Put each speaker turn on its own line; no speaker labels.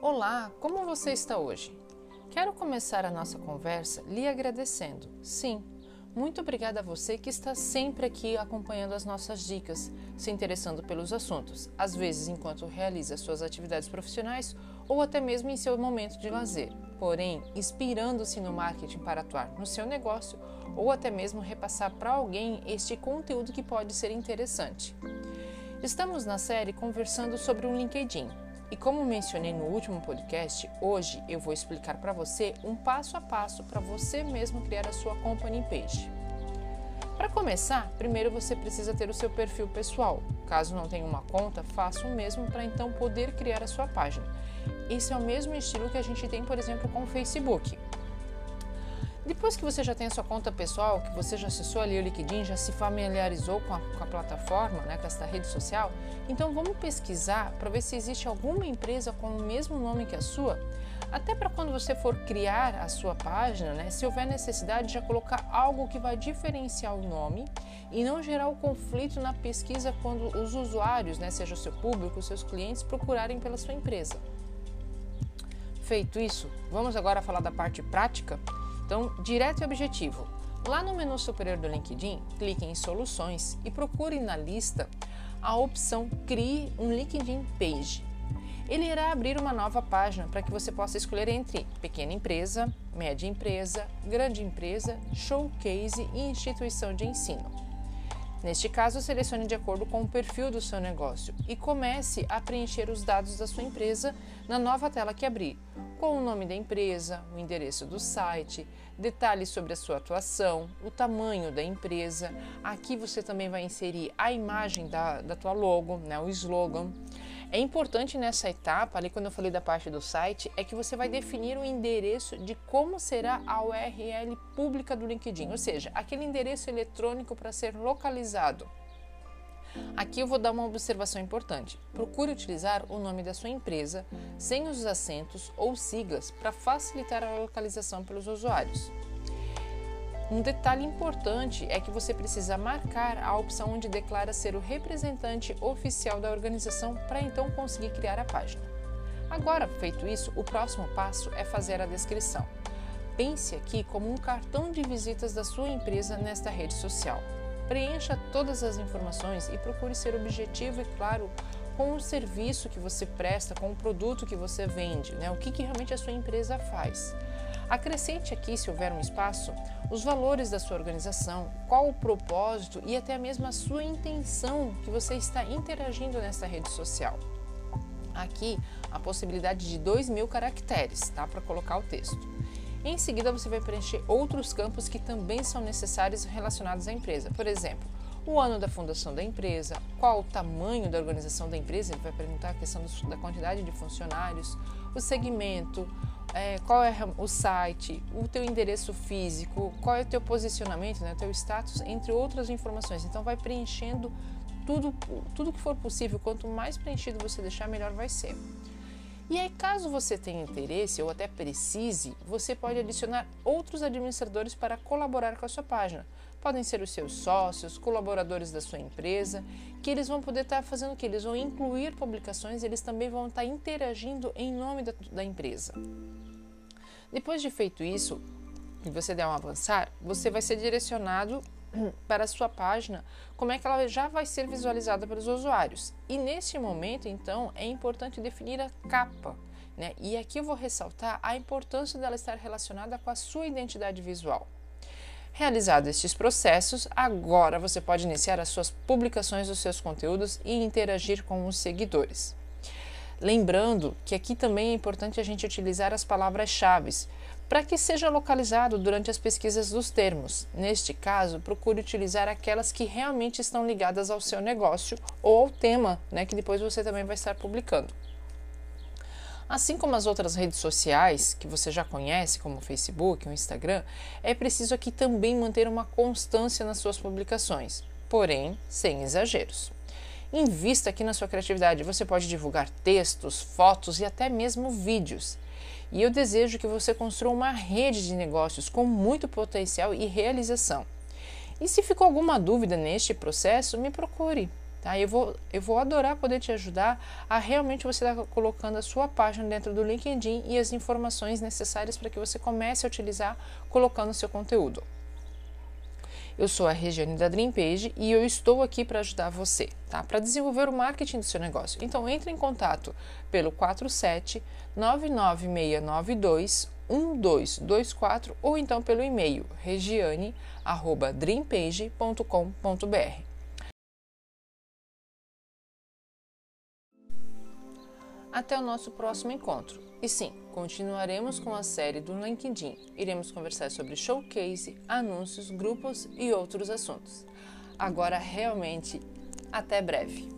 Olá, como você está hoje? Quero começar a nossa conversa lhe agradecendo. Sim, muito obrigada a você que está sempre aqui acompanhando as nossas dicas, se interessando pelos assuntos, às vezes enquanto realiza suas atividades profissionais ou até mesmo em seu momento de lazer, porém inspirando-se no marketing para atuar no seu negócio ou até mesmo repassar para alguém este conteúdo que pode ser interessante. Estamos na série conversando sobre o LinkedIn, e como mencionei no último podcast, hoje eu vou explicar para você um passo a passo para você mesmo criar a sua company page. Para começar, primeiro você precisa ter o seu perfil pessoal. Caso não tenha uma conta, faça o mesmo para então poder criar a sua página. Esse é o mesmo estilo que a gente tem, por exemplo, com o Facebook. Depois que você já tem a sua conta pessoal, que você já acessou ali o LinkedIn, já se familiarizou com a, com a plataforma, né, com esta rede social, então vamos pesquisar para ver se existe alguma empresa com o mesmo nome que a sua, até para quando você for criar a sua página, né, se houver necessidade, já colocar algo que vai diferenciar o nome e não gerar o conflito na pesquisa quando os usuários, né, seja o seu público, os seus clientes, procurarem pela sua empresa. Feito isso, vamos agora falar da parte prática? Então, direto e objetivo. Lá no menu superior do LinkedIn, clique em Soluções e procure na lista a opção Crie um LinkedIn Page. Ele irá abrir uma nova página para que você possa escolher entre pequena empresa, média empresa, grande empresa, showcase e instituição de ensino. Neste caso, selecione de acordo com o perfil do seu negócio e comece a preencher os dados da sua empresa na nova tela que abrir, com o nome da empresa, o endereço do site, detalhes sobre a sua atuação, o tamanho da empresa. Aqui você também vai inserir a imagem da, da tua logo, né, o slogan. É importante nessa etapa, ali quando eu falei da parte do site, é que você vai definir o endereço de como será a URL pública do LinkedIn, ou seja, aquele endereço eletrônico para ser localizado. Aqui eu vou dar uma observação importante. Procure utilizar o nome da sua empresa sem os acentos ou siglas para facilitar a localização pelos usuários. Um detalhe importante é que você precisa marcar a opção onde declara ser o representante oficial da organização para então conseguir criar a página. Agora, feito isso, o próximo passo é fazer a descrição. Pense aqui como um cartão de visitas da sua empresa nesta rede social. Preencha todas as informações e procure ser objetivo e claro com o serviço que você presta, com o produto que você vende, né? o que, que realmente a sua empresa faz. Acrescente aqui, se houver um espaço, os valores da sua organização, qual o propósito e até mesmo a sua intenção que você está interagindo nessa rede social. Aqui, a possibilidade de 2 mil caracteres, tá? Para colocar o texto. Em seguida, você vai preencher outros campos que também são necessários relacionados à empresa. Por exemplo, o ano da fundação da empresa, qual o tamanho da organização da empresa, ele vai perguntar a questão da quantidade de funcionários, o segmento, é, qual é o site, o teu endereço físico, qual é o teu posicionamento, né, teu status, entre outras informações. Então vai preenchendo tudo, tudo que for possível. Quanto mais preenchido você deixar, melhor vai ser. E aí, caso você tenha interesse ou até precise, você pode adicionar outros administradores para colaborar com a sua página. Podem ser os seus sócios, colaboradores da sua empresa, que eles vão poder estar fazendo o que? Eles vão incluir publicações, eles também vão estar interagindo em nome da, da empresa. Depois de feito isso, e você der um avançar, você vai ser direcionado para a sua página, como é que ela já vai ser visualizada pelos usuários. E nesse momento, então, é importante definir a capa. Né? E aqui eu vou ressaltar a importância dela estar relacionada com a sua identidade visual. Realizados estes processos, agora você pode iniciar as suas publicações dos seus conteúdos e interagir com os seguidores. Lembrando que aqui também é importante a gente utilizar as palavras-chave para que seja localizado durante as pesquisas dos termos. Neste caso, procure utilizar aquelas que realmente estão ligadas ao seu negócio ou ao tema né, que depois você também vai estar publicando. Assim como as outras redes sociais que você já conhece, como o Facebook, o Instagram, é preciso aqui também manter uma constância nas suas publicações, porém sem exageros. Invista aqui na sua criatividade. Você pode divulgar textos, fotos e até mesmo vídeos. E eu desejo que você construa uma rede de negócios com muito potencial e realização. E se ficou alguma dúvida neste processo, me procure. Tá? Eu, vou, eu vou adorar poder te ajudar a realmente você estar tá colocando a sua página dentro do LinkedIn e as informações necessárias para que você comece a utilizar colocando seu conteúdo. Eu sou a Regiane da Dreampage e eu estou aqui para ajudar você, tá? Para desenvolver o marketing do seu negócio. Então entre em contato pelo 47 99692 1224 ou então pelo e-mail regiane@dreampage.com.br. Até o nosso próximo encontro. E sim, continuaremos com a série do LinkedIn. Iremos conversar sobre showcase, anúncios, grupos e outros assuntos. Agora, realmente, até breve.